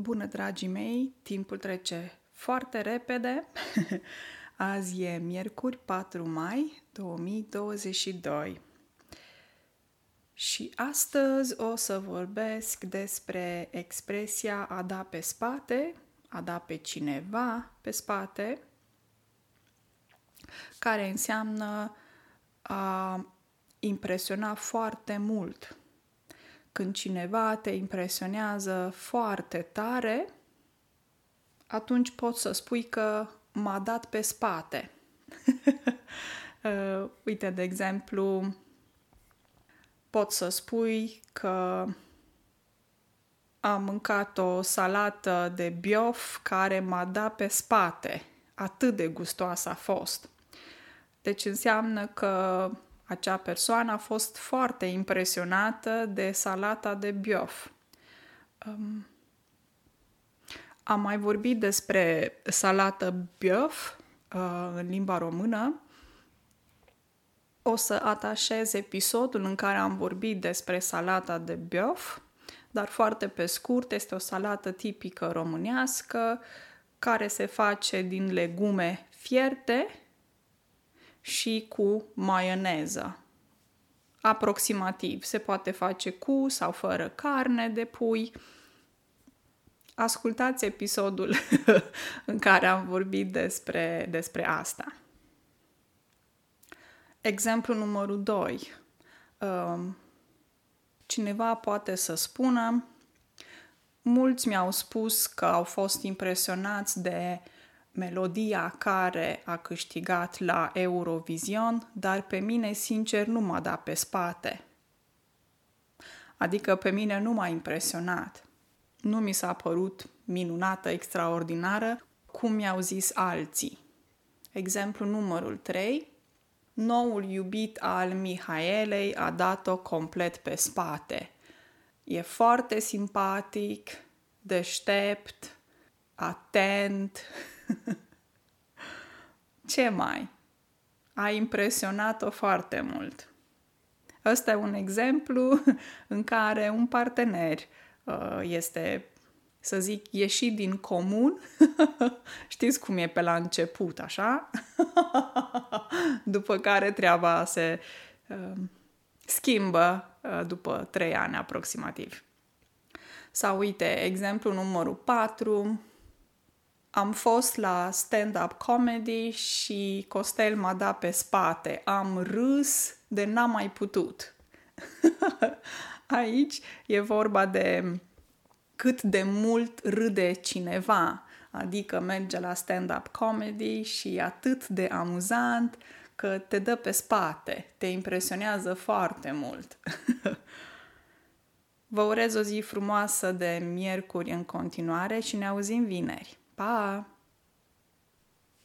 Bună, dragii mei! Timpul trece foarte repede. Azi e miercuri 4 mai 2022. Și astăzi o să vorbesc despre expresia a da pe spate, a da pe cineva pe spate, care înseamnă a impresiona foarte mult când cineva te impresionează foarte tare, atunci poți să spui că m-a dat pe spate. uh, uite, de exemplu, poți să spui că am mâncat o salată de biof care m-a dat pe spate. Atât de gustoasă a fost. Deci înseamnă că acea persoană a fost foarte impresionată de salata de biof. Um, am mai vorbit despre salată biof uh, în limba română. O să atașez episodul în care am vorbit despre salata de biof, dar foarte pe scurt, este o salată tipică românească care se face din legume fierte și cu maioneză. Aproximativ. Se poate face cu sau fără carne de pui. Ascultați episodul în care am vorbit despre, despre asta. Exemplu numărul 2. Um, cineva poate să spună Mulți mi-au spus că au fost impresionați de melodia care a câștigat la Eurovision, dar pe mine, sincer, nu m-a dat pe spate. Adică pe mine nu m-a impresionat. Nu mi s-a părut minunată, extraordinară, cum mi-au zis alții. Exemplu numărul 3. Noul iubit al Mihaelei a dat-o complet pe spate. E foarte simpatic, deștept, atent, Ce mai? A impresionat-o foarte mult. Ăsta e un exemplu în care un partener uh, este, să zic, ieșit din comun. Știți cum e pe la început, așa? după care treaba se uh, schimbă uh, după trei ani aproximativ. Sau uite, exemplu numărul 4, am fost la stand-up comedy și Costel m-a dat pe spate. Am râs de n-am mai putut. Aici e vorba de cât de mult râde cineva, adică merge la stand-up comedy și e atât de amuzant că te dă pe spate, te impresionează foarte mult. Vă urez o zi frumoasă de miercuri în continuare și ne auzim vineri. Bye.